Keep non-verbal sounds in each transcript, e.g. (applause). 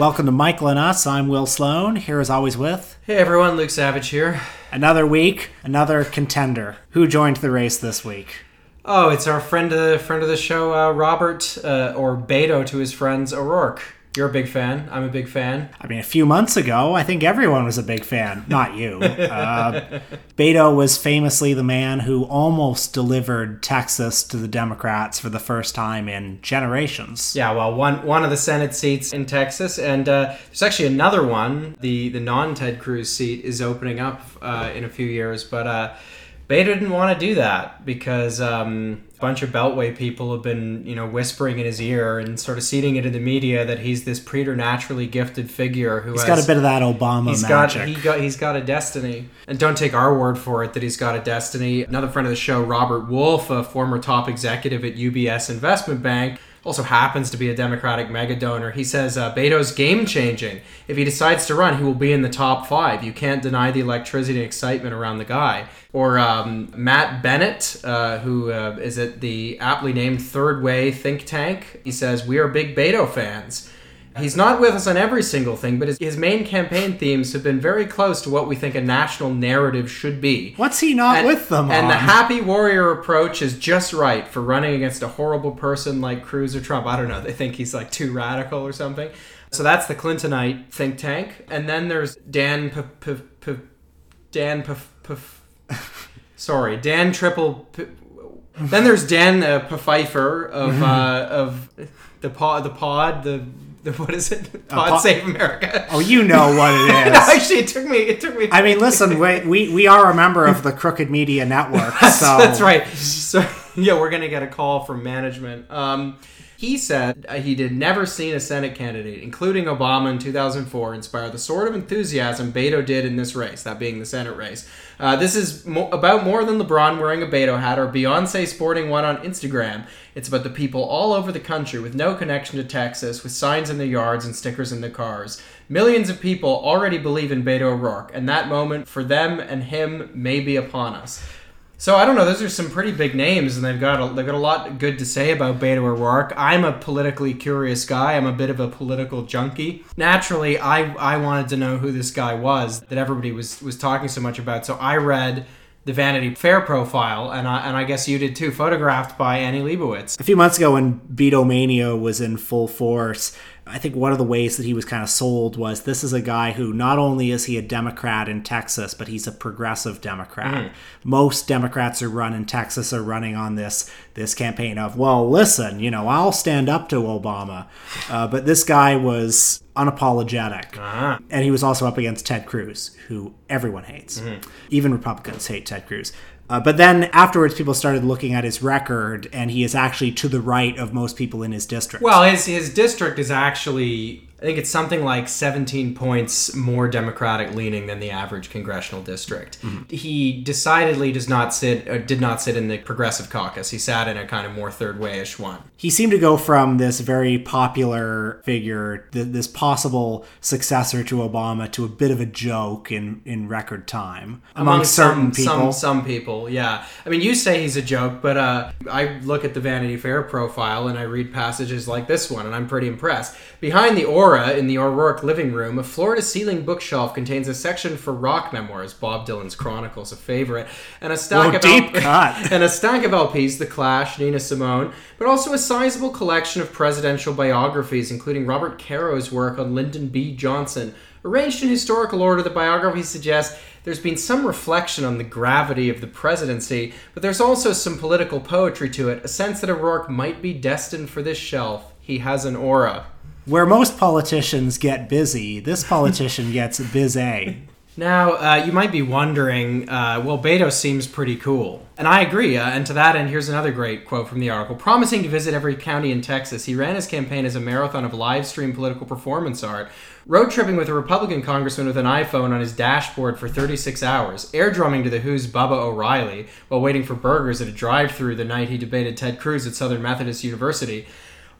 Welcome to Michael and Us. I'm Will Sloan, here as always with Hey everyone, Luke Savage here. another week, another contender. Who joined the race this week? Oh, it's our friend, uh, friend of the show, uh, Robert, uh, or Beto to his friends, O'Rourke. You're a big fan. I'm a big fan. I mean, a few months ago, I think everyone was a big fan. Not you. (laughs) Uh, Beto was famously the man who almost delivered Texas to the Democrats for the first time in generations. Yeah, well, one one of the Senate seats in Texas, and uh, there's actually another one. The the non Ted Cruz seat is opening up uh, in a few years, but uh, Beto didn't want to do that because um, bunch of Beltway people have been, you know, whispering in his ear and sort of seeding it in the media that he's this preternaturally gifted figure who He's has got a bit of that Obama He's magic. got he got he's got a destiny. And don't take our word for it that he's got a destiny. Another friend of the show, Robert Wolf, a former top executive at UBS Investment Bank, also happens to be a Democratic mega donor. He says uh, Beto's game changing. If he decides to run, he will be in the top five. You can't deny the electricity and excitement around the guy. Or um, Matt Bennett, uh, who uh, is at the aptly named Third Way think tank. He says we are big Beto fans. He's not with us on every single thing, but his, his main campaign themes have been very close to what we think a national narrative should be. What's he not And, with them on? and on? the happy warrior approach is just right for running against a horrible person like Cruz or Trump. I don't know. They think he's like too radical or something. So that's the Clintonite think tank. And then there's Dan P- P- P- Dan P- P- (laughs) Sorry, Dan Triple. P- then there's Dan uh, Pfeiffer of (laughs) uh, of the pod, the pod, the what is it? Pod Save America. oh, you know what it (laughs) is. No, actually, it took me. It took me. I mean, listen, we, we, we are a member of the Crooked Media Network, (laughs) so That's right. So (laughs) yeah, we're gonna get a call from management. Um, he said uh, he did never seen a Senate candidate, including Obama in 2004, inspire the sort of enthusiasm Beto did in this race, that being the Senate race. Uh, this is mo- about more than LeBron wearing a Beto hat or Beyonce sporting one on Instagram. It's about the people all over the country with no connection to Texas, with signs in their yards and stickers in their cars. Millions of people already believe in Beto O'Rourke, and that moment for them and him may be upon us. So I don't know. Those are some pretty big names, and they've got a, they've got a lot good to say about Beto O'Rourke. I'm a politically curious guy. I'm a bit of a political junkie. Naturally, I I wanted to know who this guy was that everybody was was talking so much about. So I read the Vanity Fair profile, and I and I guess you did too. Photographed by Annie Leibovitz. a few months ago when Betomania was in full force, I think one of the ways that he was kind of sold was this is a guy who not only is he a Democrat in Texas, but he's a progressive Democrat. Mm. Most Democrats who run in Texas are running on this this campaign of, well, listen, you know, I'll stand up to Obama, uh, but this guy was unapologetic, uh-huh. and he was also up against Ted Cruz, who everyone hates. Mm-hmm. Even Republicans hate Ted Cruz. Uh, but then afterwards, people started looking at his record, and he is actually to the right of most people in his district. Well, his his district is actually I think it's something like 17 points more Democratic leaning than the average congressional district. He decidedly does not sit uh, did not sit in the progressive caucus. He sat in a kind of more third wayish one. he seemed to go from this very popular figure, th- this possible successor to Obama, to a bit of a joke in, in record time among, certain some, people. Some, some people, yeah. I mean, you say he's a joke, but uh, I look at the Vanity Fair profile and I read passages like this one, and I'm pretty impressed. Behind the aura in the O'Rourke living room, a floor-to-ceiling bookshelf contains a section for rock memoirs, Bob Dylan's Chronicles, a favorite, and a stack Whoa, of deep cut. (laughs) and a stack of LPs, The Clash, Nina Simone, but also a sizable collection of presidential biographies, including Robert Caro's work on Lyndon B. Johnson. Arranged in historical order, the biography suggests there's been some reflection on the gravity of the presidency, but there's also some political poetry to it, a sense that O'Rourke might be destined for this shelf. He has an aura. Where most politicians get busy, this politician (laughs) gets busy. Now, uh, you might be wondering, uh, well, Beto seems pretty cool. And I agree. Uh, and to that end, here's another great quote from the article. Promising to visit every county in Texas, he ran his campaign as a marathon of live stream political performance art, road tripping with a Republican congressman with an iPhone on his dashboard for 36 hours, air drumming to The Who's Baba O'Riley while waiting for burgers at a drive through the night he debated Ted Cruz at Southern Methodist University.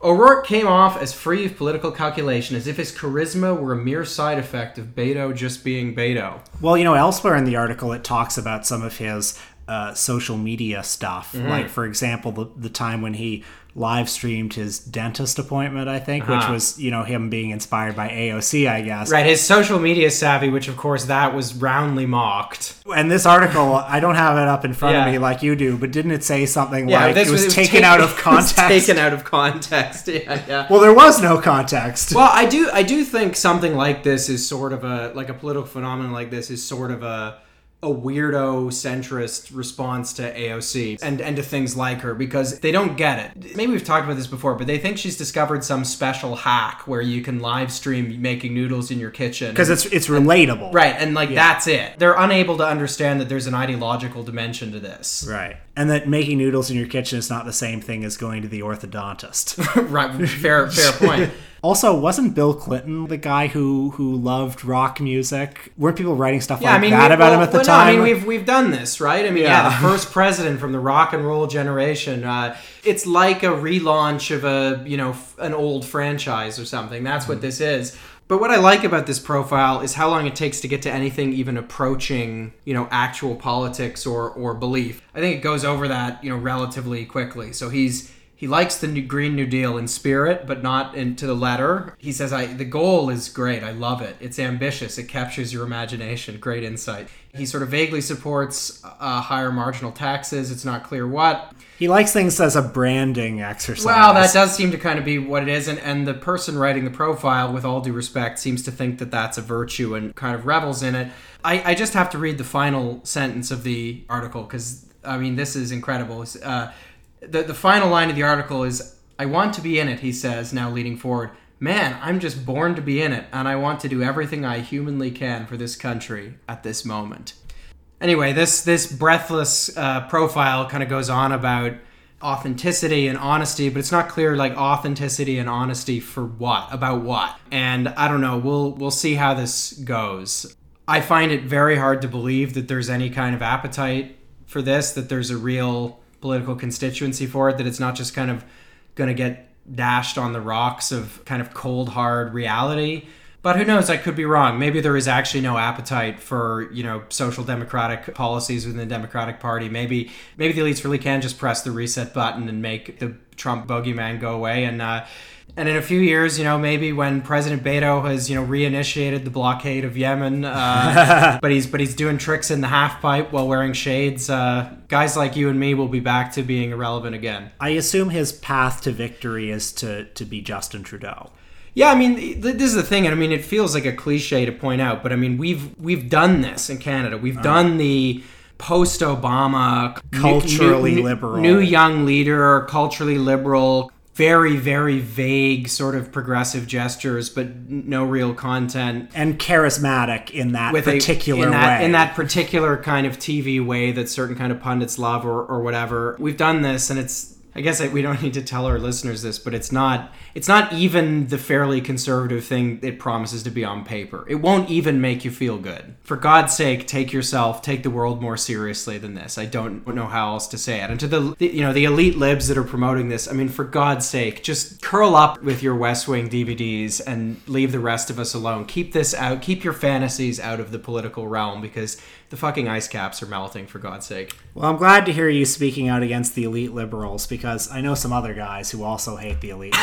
O'Rourke came off as free of political calculation, as if his charisma were a mere side effect of Beto just being Beto. Well, you know, elsewhere in the article, it talks about some of his uh, social media stuff. Like, for example, the, the time when he live streamed his dentist appointment, I think, which Uh-huh. was, you know, him being inspired by AOC, I guess. Right, his social media savvy, which of course that was roundly mocked. And this article, I don't have it up in front Yeah. of me like you do, but didn't it say something like it was, taken taken- out of (laughs) was context? taken out of context. Yeah, yeah. well, there was no context. Well, I do I do think something like this is sort of a like a political phenomenon like this is sort of a a weirdo centrist response to AOC and and to things like her because they don't get it. Maybe we've talked about this before, but they think she's discovered some special hack where you can live stream making noodles in your kitchen. Because it's it's relatable. right, and like that's it. They're unable to understand that there's an ideological dimension to this. Right. And that making noodles in your kitchen is not the same thing as going to the orthodontist. (laughs) right, fair fair point. (laughs) also, wasn't Bill Clinton the guy who who loved rock music? Weren't people writing stuff Yeah, like I mean, that we- about well, him at the well, time? No, I mean, we've we've done this, right? I mean, yeah, Yeah. the first president from the rock and roll generation. Uh, it's like a relaunch of a you know f- an old franchise or something. That's Mm-hmm. what this is. But what I like about this profile is how long it takes to get to anything even approaching, you know, actual politics or or belief. I think it goes over that, you know, relatively quickly. So he's he likes the new Green New Deal in spirit, but not into the letter. He says, "I the goal is great. I love it. It's ambitious. It captures your imagination. Great insight." He sort of vaguely supports uh, higher marginal taxes. It's not clear what. he likes things as a branding exercise. Well, that does seem to kind of be what it is, and, and the person writing the profile, with all due respect, seems to think that that's a virtue and kind of revels in it. I, I just have to read the final sentence of the article because I mean this is incredible. Uh, the the final line of the article is, "I want to be in it," he says, now leaning forward. Man, I'm just born to be in it, and I want to do everything I humanly can for this country at this moment. Anyway, this this breathless uh, profile kind of goes on about authenticity and honesty, but it's not clear like authenticity and honesty for what about what. And I don't know. We'll we'll see how this goes. I find it very hard to believe that there's any kind of appetite for this. That there's a real political constituency for it. That it's not just kind of going to get dashed on the rocks of kind of cold hard reality. But who knows? I could be wrong. Maybe there is actually no appetite for you know social democratic policies within the Democratic Party. Maybe maybe the elites really can just press the reset button and make the Trump bogeyman go away. And uh, and in a few years, you know, maybe when President Beto has you know reinitiated the blockade of Yemen, uh, (laughs) but he's but he's doing tricks in the half pipe while wearing shades. Uh, guys like you and me will be back to being irrelevant again. I assume his path to victory is to to be Justin Trudeau. Yeah, I mean, th- this is the thing, and I mean, it feels like a cliche to point out, but I mean, we've we've done this in Canada. We've uh-huh. done the post-Obama Culturally liberal. new young leader, culturally liberal, very very vague sort of progressive gestures, but no real content And charismatic in that with a- particular in that, way. in that particular kind of TV way that certain kind of pundits love or, or whatever. We've done this, and it's. I guess we don't (laughs) need to tell our listeners this, but it's not. It's not even the fairly conservative thing it promises to be on paper. It won't even make you feel good. For God's sake, take yourself, take the world more seriously than this. I don't know how else to say it. And to the, the you know the elite libs that are promoting this, I mean, for God's sake, just curl up with your West Wing DVDs and leave the rest of us alone. Keep this out. Keep your fantasies out of the political realm because the fucking ice caps are melting. For God's sake. well, I'm glad to hear you speaking out against the elite liberals because I know some other guys who also hate the elite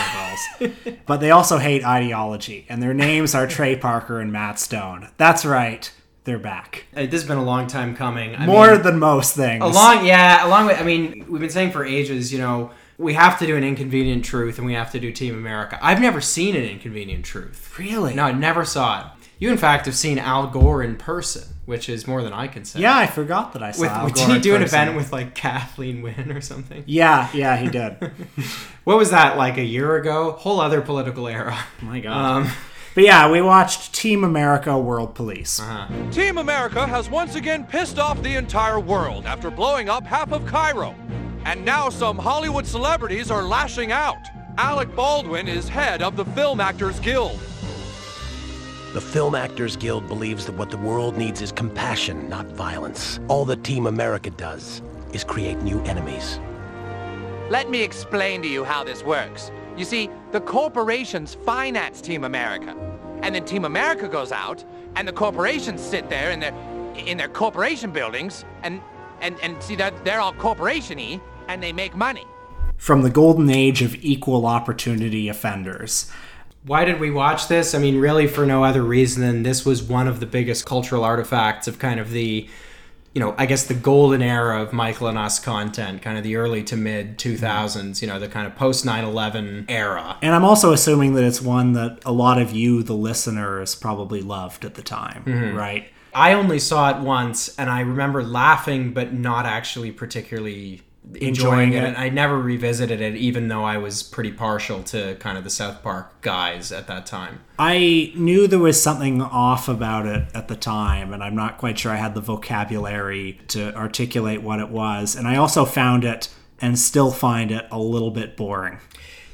liberals, (laughs) but they also hate ideology, and their names are Trey Parker and Matt Stone. That's right, they're back. This has been a long time coming. I More mean, than most things. along yeah along with i mean we've been saying for ages you know we have to do an inconvenient truth and we have to do team america i've never seen an inconvenient truth really? no i never saw it you in fact have seen al gore in person which is more than i can say Yeah, I forgot that I saw. with, Al did he in do an event with like kathleen wynne or something Yeah, yeah, he did. (laughs) what was that like a year ago whole other political era My God. um But yeah, we watched Team America World Police. Team America has once again pissed off the entire world after blowing up half of Cairo. And now some Hollywood celebrities are lashing out. Alec Baldwin is head of the Film Actors Guild. The Film Actors Guild believes that what the world needs is compassion, not violence. All that Team America does is create new enemies. Let me explain to you how this works. You see, the corporations finance Team America. And then Team America goes out, and the corporations sit there in their in their corporation buildings, and And, and see, that they're all corporation y and they make money. From the golden age of equal opportunity offenders. Why did we watch this? I mean, really for no other reason than this was one of the biggest cultural artifacts of kind of the, you know, I guess the golden era of Michael and Us content, kind of the early to mid 2000s, you know, the kind of post 9 11 era. And I'm also assuming that it's one that a lot of you, the listeners, probably loved at the time, mm-hmm. right? I only saw it once and I remember laughing, but not actually particularly enjoying, Enjoying it. it. I never revisited it, even though I was pretty partial to kind of the South Park guys at that time. I knew there was something off about it at the time, and I'm not quite sure I had the vocabulary to articulate what it was. And I also found it and still find it a little bit boring.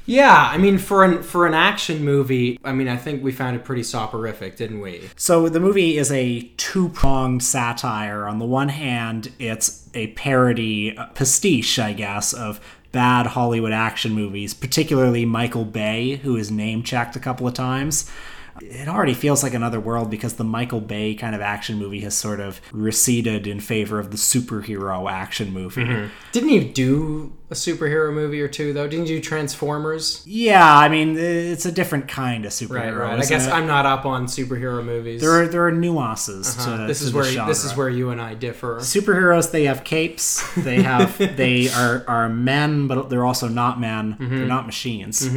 Yeah, I mean, for an for an action movie, I mean, I think we found it pretty soporific, didn't we? So the movie is a two-pronged satire. On the one hand, it's a parody, a pastiche, I guess, of bad Hollywood action movies, particularly Michael Bay, who is name-checked a couple of times. It already feels like another world because the Michael Bay kind of action movie has sort of receded in favor of the superhero action movie. Mm-hmm. Didn't you do a superhero movie or two though? Didn't you do Transformers? Yeah, I mean, it's a different kind of superhero. Right, right. I guess it? I'm not up on superhero movies. There are there are nuances Uh, to this to is where this is where you and I differ. superheroes they have capes they have (laughs) they are are men but they're also not men Mm-hmm. they're not machines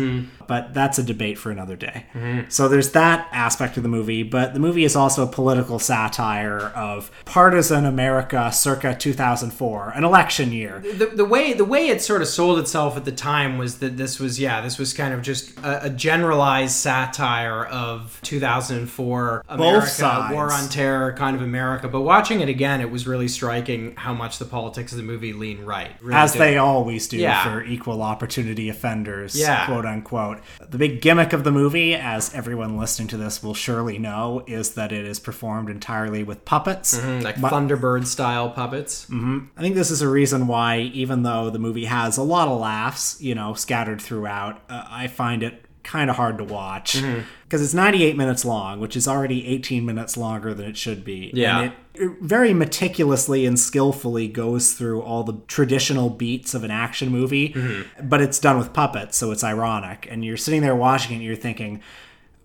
but that's a debate for another day Mm-hmm. so there's that aspect of the movie but the movie is also a political satire of partisan america circa 2004 an election year the, the way the way it sort of sold itself at the time was that this was yeah this was kind of just a, a generalized satire of 2004 America war on terror kind of America but watching it again it was really striking how much the politics of the movie lean right Really as did. they always do Yeah. for equal opportunity offenders, Yeah. quote unquote. The big gimmick of the movie, as everyone listening to this will surely know, is that it is performed entirely with puppets. Mm-hmm, like Mu- Thunderbird style puppets mm-hmm. I think this is a reason why, even though the movie has a lot of laughs, you know, scattered throughout, uh, I find it kind of hard to watch Mm-hmm. because it's 98 minutes long, which is already 18 minutes longer than it should be. Yeah. And it, it very meticulously and skillfully goes through all the traditional beats of an action movie, Mm-hmm. but it's done with puppets, so it's ironic. And you're sitting there watching it, and you're thinking,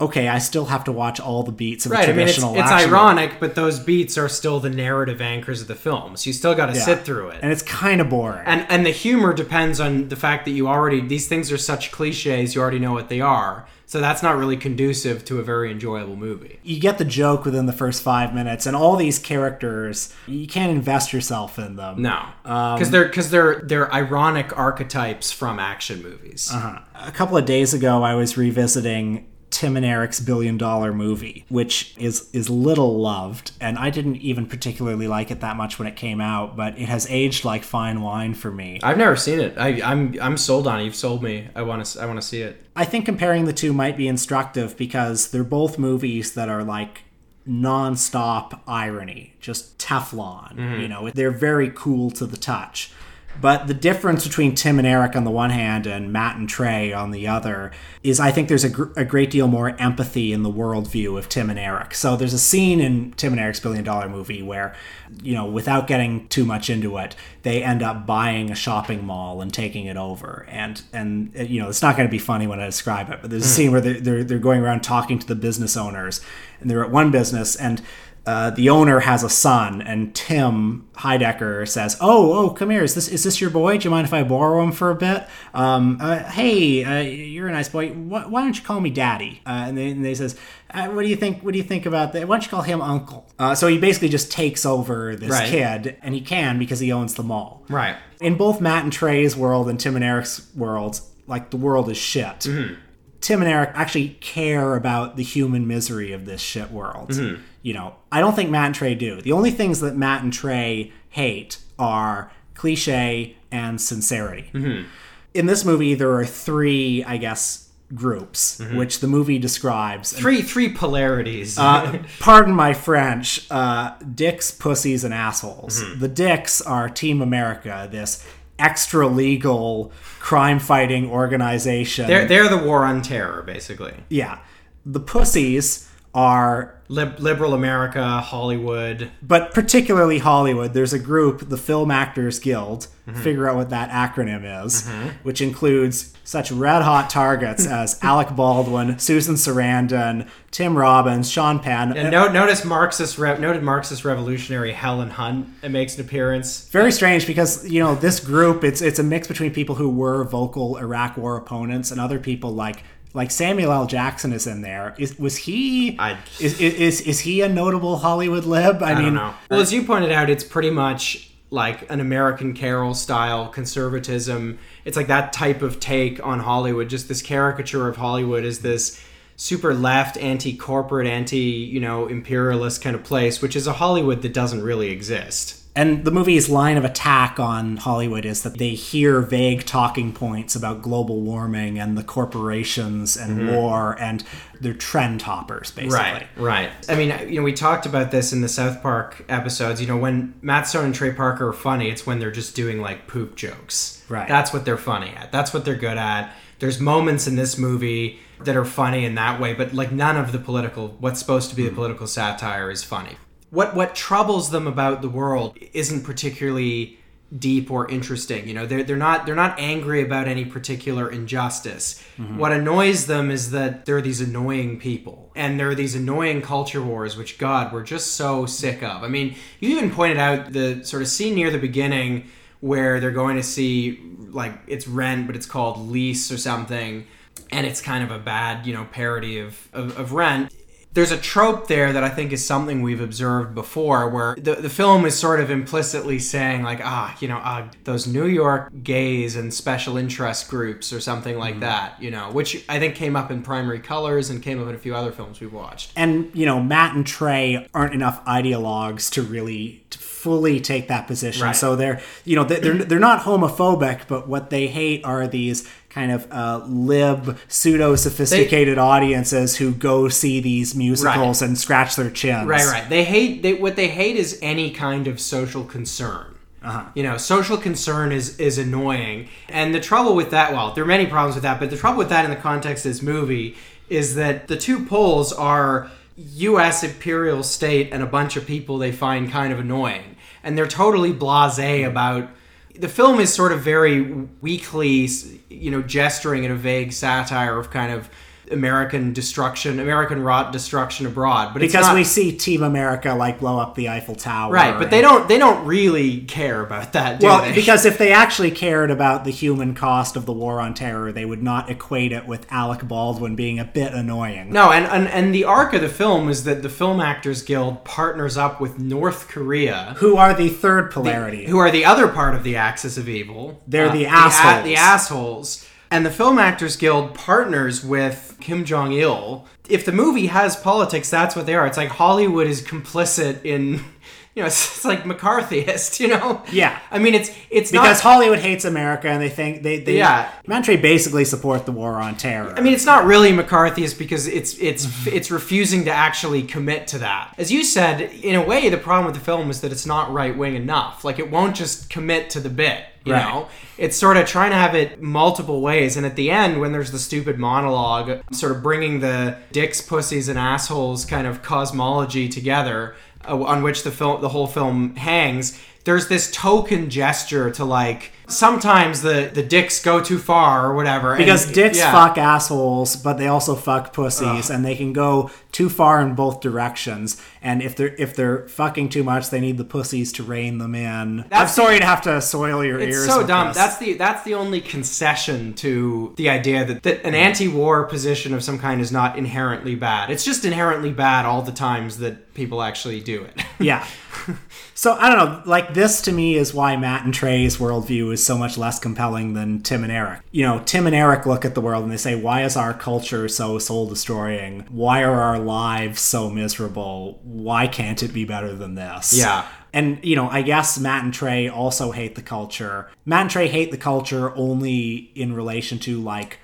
okay, I still have to watch all the beats of right a I mean it's, traditional it's ironic but those beats are still the narrative anchors of the film so you still got to Yeah. sit through it And it's kind of boring. and and the humor depends on the fact that you already these things are such cliches you already know what they are so that's not really conducive to a very enjoyable movie you get the joke within the first five minutes, and all these characters, you can't invest yourself in them. no Um, because they're because they're they're ironic archetypes from action movies Uh-huh. A couple of days ago, I was revisiting Tim and Eric's Billion Dollar Movie, which is is little loved, and I didn't even particularly like it that much when it came out, but it has aged like fine wine for me. i've never seen it I, i'm i'm sold on it you've sold me i want to i want to see it I think comparing the two might be instructive because they're both movies that are like non-stop irony, just Teflon. Mm-hmm. You know, they're very cool to the touch. But the difference between Tim and Eric on the one hand and Matt and Trey on the other is I think there's a, gr- a great deal more empathy in the worldview of Tim and Eric. So there's a scene in Tim and Eric's Billion Dollar Movie where, you know, without getting too much into it, they end up buying a shopping mall and taking it over. And, and uh, you know, it's not going to be funny when I describe it, but there's a scene where they're, they're, they're going around talking to the business owners and they're at one business and uh, the owner has a son, and Tim Heidecker says, "Oh, oh, come here. Is this is this your boy? Do you mind if I borrow him for a bit? Um, uh, hey, uh, you're a nice boy. Why, why don't you call me Daddy?" Uh, and, they, and they says, uh, "What do you think? What do you think about that? Why don't you call him Uncle?" Uh, so he basically just takes over this Right. kid, and he can because he owns the mall. right In both Matt and Trey's world and Tim and Eric's worlds, like the world is shit. Tim and Eric actually care about the human misery of this shit world. You know, I don't think Matt and Trey do. The only things that Matt and Trey hate are cliche and sincerity. In this movie, there are three, I guess, groups, which the movie describes. And, three three polarities uh, (laughs) pardon my French, uh, dicks, pussies, and assholes. Mm-hmm. The dicks are Team America, this extra legal crime fighting organization. they're they're the war on terror basically Yeah. The pussies are lib- liberal America, Hollywood. but particularly Hollywood, there's a group, the Film Actors Guild, Mm-hmm. figure out what that acronym is, which includes such red hot targets as (laughs) Alec Baldwin, Susan Sarandon, Tim Robbins, Sean Penn. And note, notice Marxist re- noted Marxist revolutionary Helen Hunt it makes an appearance. Very strange because you know this group it's it's a mix between people who were vocal Iraq War opponents and other people like like Samuel L. Jackson is in there. Is was he I- is, is is is he a notable Hollywood lib? I, I mean, don't know. Well, as you pointed out, it's pretty much like an American Carol style conservatism. It's like that type of take on Hollywood. Just this caricature of Hollywood is this super left, anti-corporate, anti you know imperialist kind of place, which is a Hollywood that doesn't really exist. And the movie's line of attack on Hollywood is that they hear vague talking points about global warming and the corporations and mm-hmm. war, and they're trend hoppers, basically. Right, right. I mean, you know, we talked about this in the South Park episodes. You know, when Matt Stone and Trey Parker are funny, it's when they're just doing like poop jokes. Right. That's what they're funny at. That's what they're good at. There's moments in this movie that are funny in that way, but like none of the political, what's supposed to be the hmm. political satire is funny. What what troubles them about the world isn't particularly deep or interesting. You know, they're they're not they're not angry about any particular injustice. Mm-hmm. What annoys them is that there are these annoying people, and there are these annoying culture wars, which God, we're just so sick of. I mean, you even pointed out the sort of scene near the beginning where they're going to see like it's Rent, but it's called Lease or something, and it's kind of a bad you know parody of of, of Rent there's a trope there that I think is something we've observed before, where the, the film is sort of implicitly saying, like, ah, you know, uh, those New York gays and special interest groups or something like that, you know, which I think came up in Primary Colors and came up in a few other films we've watched. And you know, Matt and Trey aren't enough ideologues to really to fully take that position. Right. So they're you know they're they're not homophobic, but what they hate are these kind of uh, lib, pseudo sophisticated audiences who go see these musicals and scratch their chins. Right, right. They hate they what they hate is any kind of social concern. Uh-huh. You know, social concern is is annoying, and the trouble with that. Well, there are many problems with that, but the trouble with that in the context of this movie is that the two poles are U.S. imperial state and a bunch of people they find kind of annoying, and they're totally blasé about. The film is sort of very weakly, you know, gesturing in a vague satire of kind of American destruction, American wrought destruction abroad. But it's Because not- we see Team America like blow up the Eiffel Tower. Right, but they don't they don't really care about that, do Well, they? because if they actually cared about the human cost of the war on terror, they would not equate it with Alec Baldwin being a bit annoying. no, and, and and the arc of the film is that the Film Actors Guild partners up with North Korea, Who are the third polarity? who are the other part of the axis of evil. Uh, They're the a- assholes. The, assholes. And the Film Actors Guild partners with Kim Jong Il. If the movie has politics, that's what they are. It's like Hollywood is complicit in. You know, (laughs) it's, it's like McCarthyist. You know. Yeah. I mean, it's it's because not, Hollywood hates America and they think they, they Yeah. Mantre basically support the war on terror. I mean, it's not really McCarthyist because it's it's it's refusing to actually commit to that. As you said, in a way, the problem with the film is that it's not right wing enough. Like, it won't just commit to the bit. You Right. know, it's sort of trying to have it multiple ways, and at the end, when there's the stupid monologue, sort of bringing the dicks, pussies, and assholes kind of cosmology together, uh, on which the film, the whole film hangs. There's this token gesture to like sometimes the the dicks go too far or whatever. and- because dicks yeah. fuck assholes, but they also fuck pussies, and they can go too far in both directions. And if they're if they're fucking too much, they need the pussies to rein them in. I'm That's- sorry to have to soil your It's ears. so dumb. this. That's the that's the only concession to the idea that, that an anti-war position of some kind is not inherently bad. It's just inherently bad all the times that people actually do it. (laughs) yeah. So I don't know. Like this to me is why Matt and Trey's worldview is so much less compelling than Tim and Eric. You know, Tim and Eric look at the world and they say, "Why is our culture so soul destroying? Why are our lives so miserable? Why can't it be better than this?" Yeah. And you know, I guess Matt and Trey also hate the culture. Matt and Trey hate the culture only in relation to like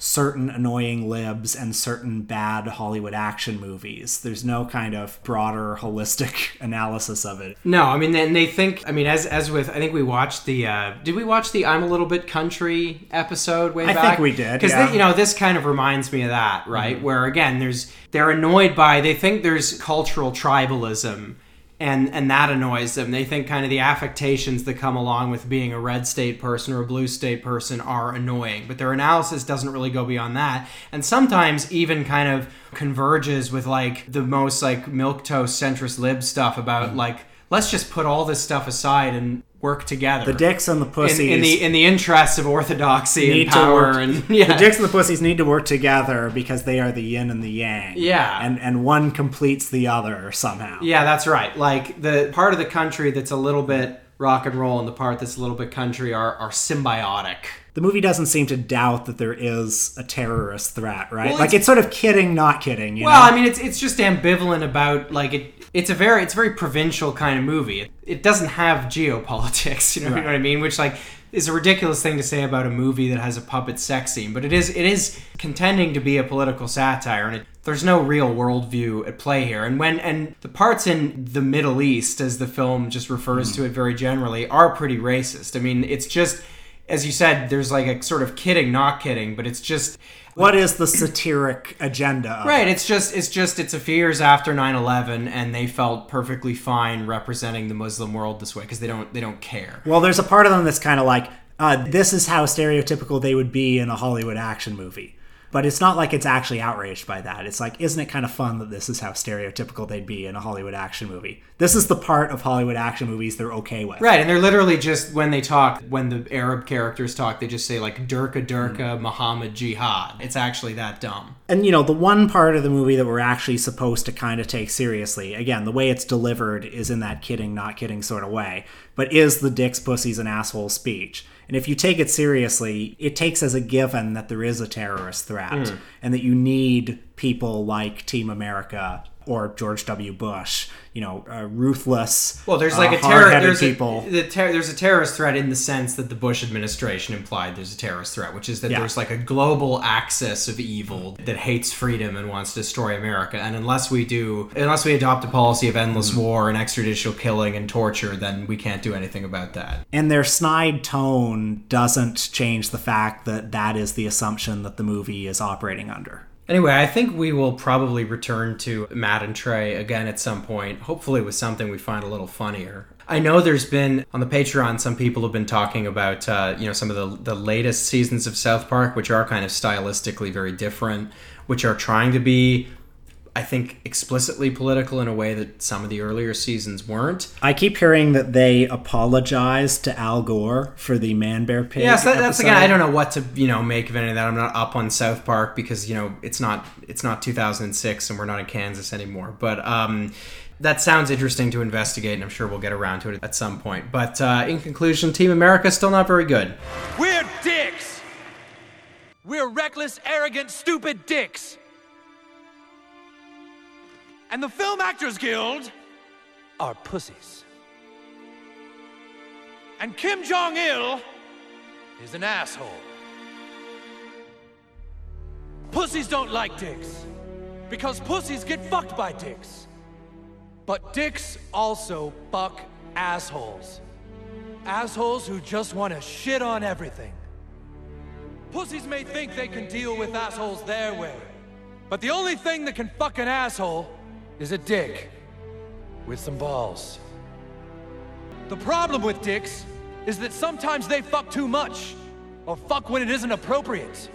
certain annoying libs and certain bad Hollywood action movies. There's no kind of broader holistic (laughs) analysis of it. No, I mean, and they think. I mean, as as with, I think we watched the. Uh, did we watch the "I'm a Little Bit Country" episode way I back? think we did, Because yeah. you know, this kind of reminds me of that, right? Where again, there's they're annoyed by they think there's cultural tribalism. And, and that annoys them. They think kind of the affectations that come along with being a red state person or a blue state person are annoying. But their analysis doesn't really go beyond that. And sometimes even kind of converges with like the most like milquetoast centrist lib stuff about mm. like let's just put all this stuff aside and work together. The dicks and the pussies in the in the interests of orthodoxy and need to power and (laughs) yeah. The dicks and the pussies need to work together because they are the yin and the yang. Yeah. And and one completes the other somehow. Yeah, that's right. Like the part of the country that's a little bit rock and roll and the part that's a little bit country are, are symbiotic. The movie doesn't seem to doubt that there is a terrorist threat, right? Well, like it's- it's sort of kidding, not kidding. You Well, know? I mean, it's it's just ambivalent about like it. It's a very it's a very provincial kind of movie. It, it doesn't have geopolitics. (laughs) You know, you know what I mean? Which like is a ridiculous thing to say about a movie that has a puppet sex scene, but it is it is contending to be a political satire, and it, there's no real worldview at play here. And when and the parts in the Middle East, as the film just refers hmm. to it very generally, are pretty racist. I mean, it's just as you said, there's like a sort of kidding, not kidding, but it's just what is the satiric agenda of Right, it? it's just it's just it's a few years after 9/11 and they felt perfectly fine representing the Muslim world this way because they don't they don't care. Well, there's a part of them that's kind of like, uh, this is how stereotypical they would be in a Hollywood action movie. But it's not like it's actually outraged by that. It's like, isn't it kind of fun that this is how stereotypical they'd be in a Hollywood action movie? This is the part of Hollywood action movies they're okay with. Right, and they're literally just when they talk, when the Arab characters talk, they just say like Durka Durka mm. Muhammad Jihad. It's actually that dumb. And you know, the one part of the movie that we're actually supposed to kind of take seriously, again, the way it's delivered is in that kidding, not kidding sort of way, but is the dicks, pussies, and assholes speech. And if you take it seriously, it takes as a given that there is a terrorist threat hmm. and that you need people like Team America or George W. Bush, you know, uh, ruthless, Well, there's uh, like a terror. There's people. a, the ter- there's a terrorist threat in the sense that the Bush administration implied there's a terrorist threat, which is that Yeah. there's like a global axis of evil that hates freedom and wants to destroy America. And unless we do, unless we adopt a policy of endless Mm-hmm. war and extrajudicial killing and torture, then we can't do anything about that. and their snide tone doesn't change the fact that that is the assumption that the movie is operating under. Anyway, I think we will probably return to Matt and Trey again at some point, hopefully with something we find a little funnier. I know there's been on the Patreon some people have been talking about uh, you know some of the the latest seasons of South Park, which are kind of stylistically very different, which are trying to be, I think, explicitly political in a way that some of the earlier seasons weren't. I keep hearing that they apologized to Al Gore for the Man Bear Pig. Yeah, so that, that's again. I don't know what to you know make of any of that. I'm not up on South Park because you know it's not it's not 2006 and we're not in Kansas anymore. But um, that sounds interesting to investigate, and I'm sure we'll get around to it at some point. But uh, in conclusion, Team America still not very good. We're dicks! We're reckless, arrogant, stupid dicks! And the Film Actors Guild are pussies. And Kim Jong il is an asshole. Pussies don't like dicks because pussies get fucked by dicks. But dicks also fuck assholes. Assholes who just want to shit on everything. Pussies may think they can deal with assholes their way, but the only thing that can fuck an asshole is a dick with some balls. The problem with dicks is that sometimes they fuck too much, or fuck when it isn't appropriate.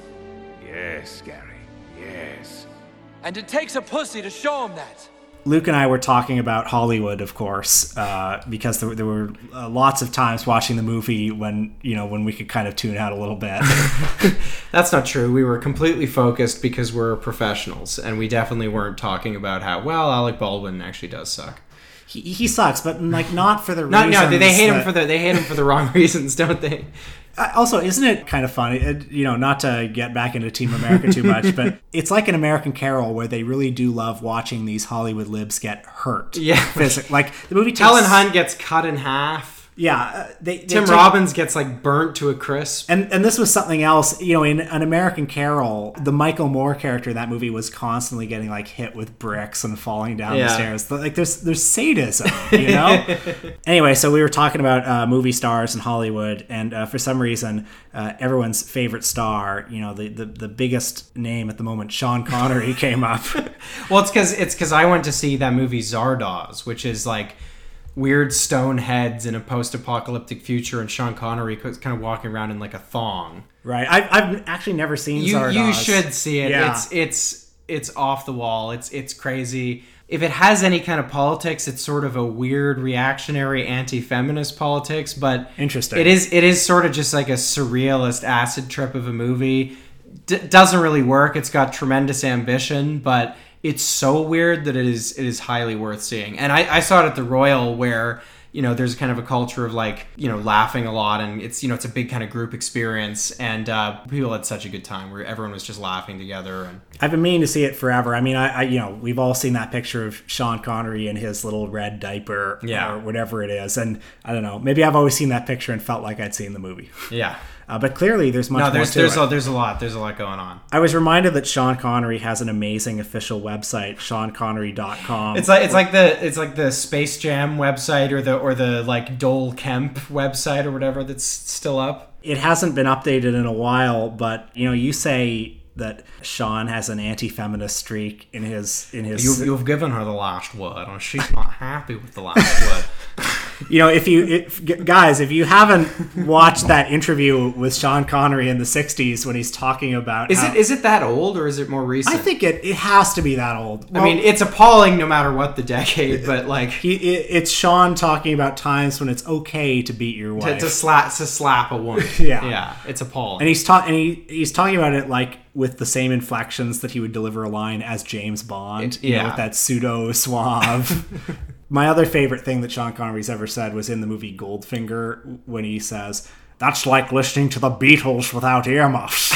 Yes, Gary. Yes. And it takes a pussy to show them that. Luke and I were talking about Hollywood, of course, uh, because there, there were uh, lots of times watching the movie when you know when we could kind of tune out a little bit. (laughs) That's not true. We were completely focused because we're professionals, and we definitely weren't talking about how well Alec Baldwin actually does suck. he, he sucks, but like not for the Not, reasons. no, they, they hate him for the they hate him for the wrong (laughs) reasons, don't they? Also, isn't it kind of funny? You know, not to get back into Team America too much, but (laughs) it's like an American Carol where they really do love watching these Hollywood libs get hurt. Yeah. Physic- like the movie. Takes, Helen Hunt gets cut in half. Yeah, uh, they, they Tim took- Robbins gets like burnt to a crisp. And and this was something else, you know, in An American Carol, the Michael Moore character in that movie was constantly getting like hit with bricks and falling down the Yeah. stairs. Like there's there's sadism, you know. (laughs) anyway, so we were talking about uh, movie stars in Hollywood, and uh, for some reason, uh, everyone's favorite star, you know, the, the the biggest name at the moment, Sean Connery, came up. (laughs) Well, it's because it's because I went to see that movie Zardoz, which is like weird stone heads in a post-apocalyptic future, and Sean Connery kind of walking around in like a thong. right? I've, I've actually never seen You Zardoz. you should see it. Yeah. It's it's it's off the wall. It's it's crazy. If it has any kind of politics, it's sort of a weird reactionary anti-feminist politics, but Interesting. It is it is sort of just like a surrealist acid trip of a movie. D- doesn't really work. It's got tremendous ambition, but it's so weird that it is it is highly worth seeing. And I, I saw it at the Royal where you know there's kind of a culture of like you know laughing a lot and it's you know it's a big kind of group experience and uh, people had such a good time where everyone was just laughing together and I've been meaning to see it forever. I mean, I, I you know we've all seen that picture of Sean Connery in his little red diaper, Yeah. or whatever it is, and I don't know. Maybe I've always seen that picture and felt like I'd seen the movie. yeah Uh, but clearly, there's much no more there's to there's a, there's a lot there's a lot going on I was reminded that Sean Connery has an amazing official website, SeanConnery.com. It's like it's like the it's like the Space Jam website or the or the like Dole Kemp website or whatever that's still up. it hasn't been updated in a while, but you know, you say that Sean has an anti-feminist streak in his in his You, you've given her the last word, and she's not happy with the last (laughs) word. You know if you if, guys if you haven't watched that interview with sean connery in the 60s when he's talking about Is how- it is it that old or is it more recent? i think it, it has to be that old I mean, it's appalling no matter what the decade, but like he, it, it's sean talking about times when it's okay to beat your wife to slap to slap a woman. (laughs) Yeah. yeah, it's appalling. and he's ta- and he, he's talking about it like with the same inflections that he would deliver a line as James Bond, you know, yeah. with that pseudo suave. (laughs) My other favorite thing that Sean Connery's ever said was in the movie Goldfinger when he says, "That's like listening to the Beatles without earmuffs."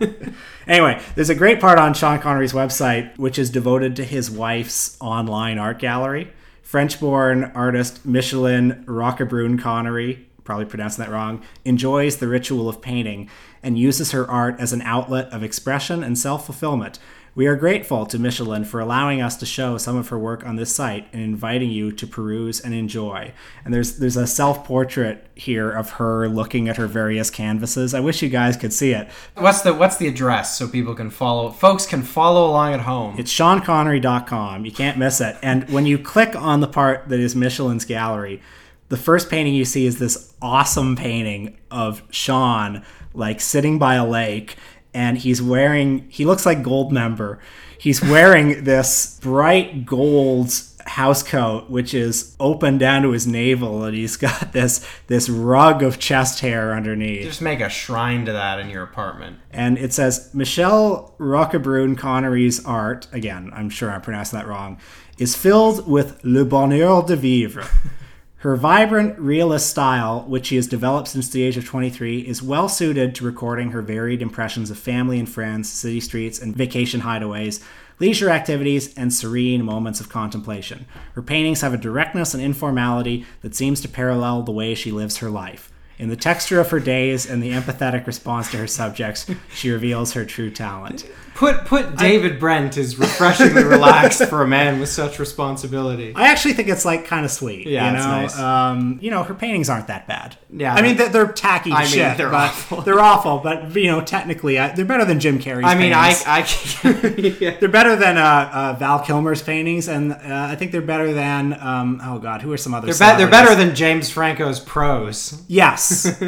(laughs) anyway, there's a great part on Sean Connery's website which is devoted to his wife's online art gallery. French-born artist Micheline Roquebrune Connery probably pronouncing that wrong, enjoys the ritual of painting and uses her art as an outlet of expression and self fulfillment. We are grateful to Micheline for allowing us to show some of her work on this site and inviting you to peruse and enjoy. And there's there's a self portrait here of her looking at her various canvases. I wish you guys could see it. what's the what's the address so people can follow? Folks can follow along at home. It's SeanConnery.com. You can't miss it. And when you click on the part that is Micheline's gallery, the first painting you see is this awesome painting of Sean like sitting by a lake and he's wearing he looks like Goldmember. He's wearing (laughs) this bright gold house coat which is open down to his navel and he's got (laughs) this this rug of chest hair underneath Just make a shrine to that in your apartment. and it says Michelle Roquebrune Connery's art, again, I'm sure I'm pronouncing that wrong, is filled with le bonheur de vivre. (laughs) Her vibrant, realist style, which she has developed since the age of 23, is well suited to recording her varied impressions of family and friends, city streets, and vacation hideaways, leisure activities, and serene moments of contemplation. Her paintings have a directness and informality that seems to parallel the way she lives her life. In the texture of her days and the empathetic response to her subjects, she reveals her true talent. Put put David Brent is refreshingly (laughs) relaxed for a man with such responsibility. I actually think it's like kind of sweet. Yeah, you it's know, nice. um, you know, her paintings aren't that bad. Yeah, I mean they're, they're tacky I mean, shit. they're but awful. (laughs) They're awful, but you know, technically, I, they're better than Jim Carrey's. I mean, I paintings. I (laughs) yeah. They're better than uh, uh, Val Kilmer's paintings, and uh, I think they're better than um, oh god, who are some other? They're, be- they're better than James Franco's prose. yes.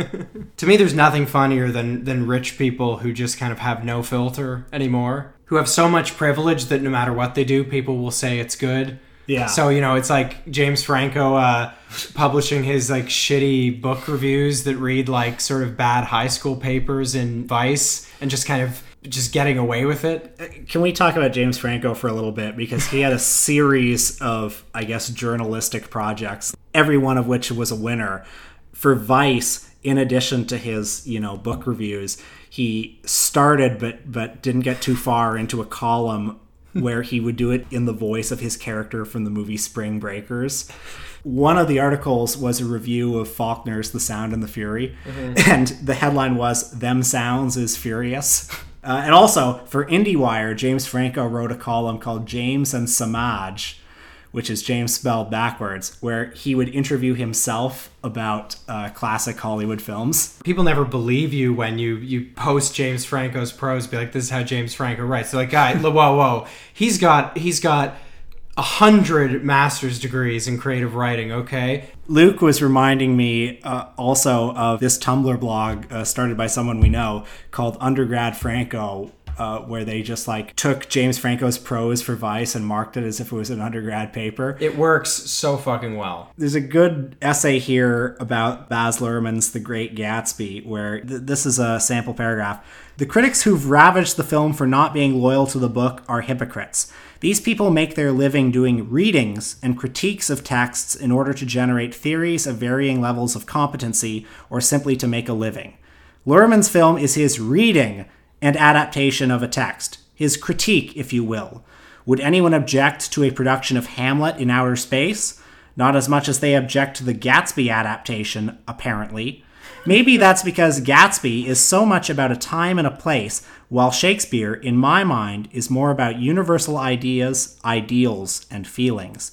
To me, there's nothing funnier than than rich people who just kind of have no filter anymore, who have so much privilege that no matter what they do, people will say it's good. Yeah. So you know, it's like James Franco uh, publishing his like shitty book reviews that read like sort of bad high school papers in Vice, and just kind of just getting away with it. Can we talk about James Franco for a little bit because he had a series of, I guess, journalistic projects, every one of which was a winner. For Vice, in addition to his, you know, book reviews, he started but but didn't get too far into a column where he would do it in the voice of his character from the movie Spring Breakers. One of the articles was a review of Faulkner's The Sound and the Fury, and the headline was "Them Sounds is Furious." Uh, and also for IndieWire, James Franco wrote a column called "James and Semaj," which is James spelled backwards, where he would interview himself about uh, classic Hollywood films. People never believe you when you you post James Franco's prose. Be like, this is how James Franco writes. They're like, guy, (laughs) whoa, whoa, he's got he's got a hundred master's degrees in creative writing. Okay, Luke was reminding me uh, also of this Tumblr blog uh, started by someone we know called Undergrad Franco, uh, where they just like took James Franco's prose for Vice and marked it as if it was an undergrad paper. it works so fucking well. There's a good essay here about Baz Luhrmann's The Great Gatsby, where th- this is a sample paragraph. The critics who've ravaged the film for not being loyal to the book are hypocrites. These people make their living doing readings and critiques of texts in order to generate theories of varying levels of competency or simply to make a living. Luhrmann's film is his reading and adaptation of a text, his critique, if you will. Would anyone object to a production of Hamlet in outer space? Not as much as they object to the Gatsby adaptation, apparently. Maybe that's because Gatsby is so much about a time and a place, while Shakespeare, in my mind, is more about universal ideas, ideals, and feelings.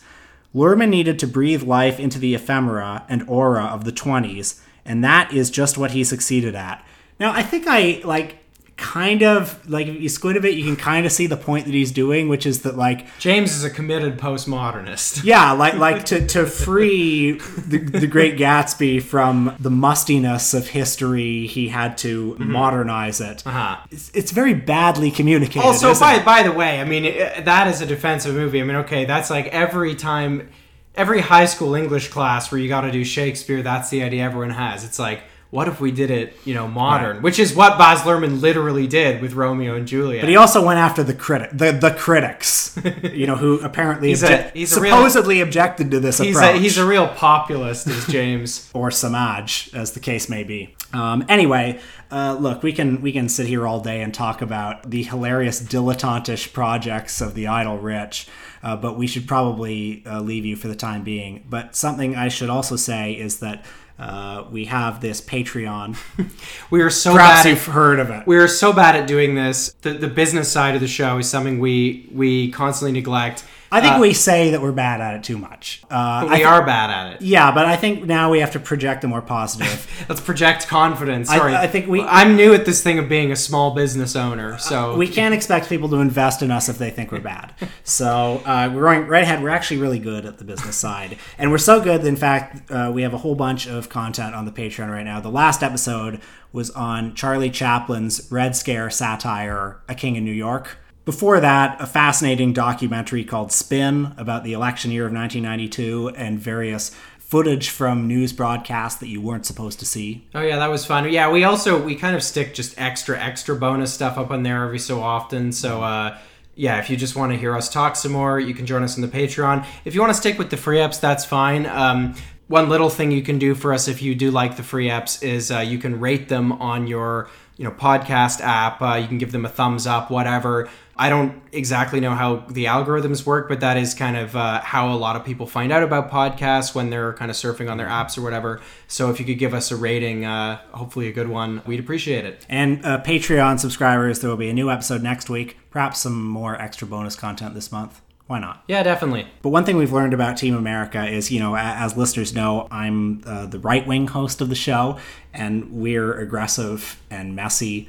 Luhrmann needed to breathe life into the ephemera and aura of the 20s, and that is just what he succeeded at. Now, I think I, like, kind of, like, if you squint a bit, you can kind of see the point that he's doing, which is that, like, James is a committed postmodernist. (laughs) yeah, like like to, to free the, the Great Gatsby from the mustiness of history, he had to modernize it. Uh-huh. It's, it's very badly communicated. Also, by it? by the way, I mean it, that is a defensive movie. I mean, okay, that's like every time, every high school English class where you got to do Shakespeare. That's the idea everyone has. It's like, what if we did it, you know, modern? Which is what Baz Luhrmann literally did with Romeo and Juliet. But he also went after the critic, the the critics, (laughs) you know, who apparently He's a- he's a real- supposedly objected to this he's approach. a, he's a real populist, is James. (laughs) or Semaj, as the case may be. Um, anyway, uh, look, we can we can sit here all day and talk about the hilarious dilettantish projects of the idle rich, uh, but we should probably uh, leave you for the time being. But something I should also say is that. Uh, we have this Patreon. (laughs) We are so Perhaps bad. you've At, heard of it. we are so bad at doing this. The, the business side of the show is something we we constantly neglect. I think Uh, we say that we're bad at it too much. Uh, we I thi- are bad at it. Yeah, but I think now we have to project a more positive. (laughs) Let's project confidence. Sorry, I think we- I'm new at this thing of being a small business owner, so we can't expect people to invest in us if they think we're bad. (laughs) So uh, we're going right ahead. We're actually really good at the business side, and we're so good that in fact uh, we have a whole bunch of content on the Patreon right now. The last episode was on Charlie Chaplin's Red Scare satire, "A King in New York." Before that, a fascinating documentary called Spin about the election year of 1992 and various footage from news broadcasts that you weren't supposed to see. Oh yeah, that was fun. Yeah, we also we kind of stick just extra extra bonus stuff up on there every so often. So uh yeah, if you just want to hear us talk some more, you can join us on the Patreon. If you want to stick with the free apps, that's fine. Um one little thing you can do for us if you do like the free apps is uh, you can rate them on your you know podcast app. Uh, you can give them a thumbs up, whatever. I don't exactly know how the algorithms work, but that is kind of uh, how a lot of people find out about podcasts when they're kind of surfing on their apps or whatever. So if you could give us a rating, uh, hopefully a good one, we'd appreciate it. And uh, Patreon subscribers, there will be a new episode next week, perhaps some more extra bonus content this month. Why not? Yeah, definitely. But one thing we've learned about Team America is, you know, as listeners know, I'm uh, the right wing host of the show, and we're aggressive and messy.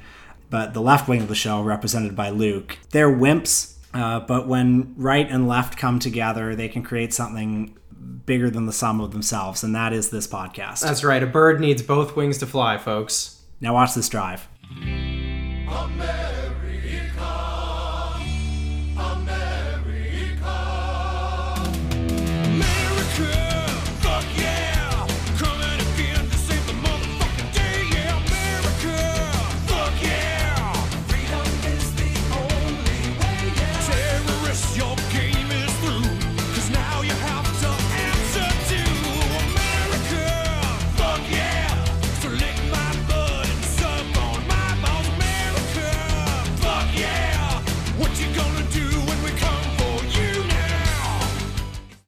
But the left wing of the show, represented by Luke, they're wimps. Uh, but when right and left come together, they can create something bigger than the sum of themselves, and that is this podcast. That's right. A bird needs both wings to fly, folks. now watch this drive. America.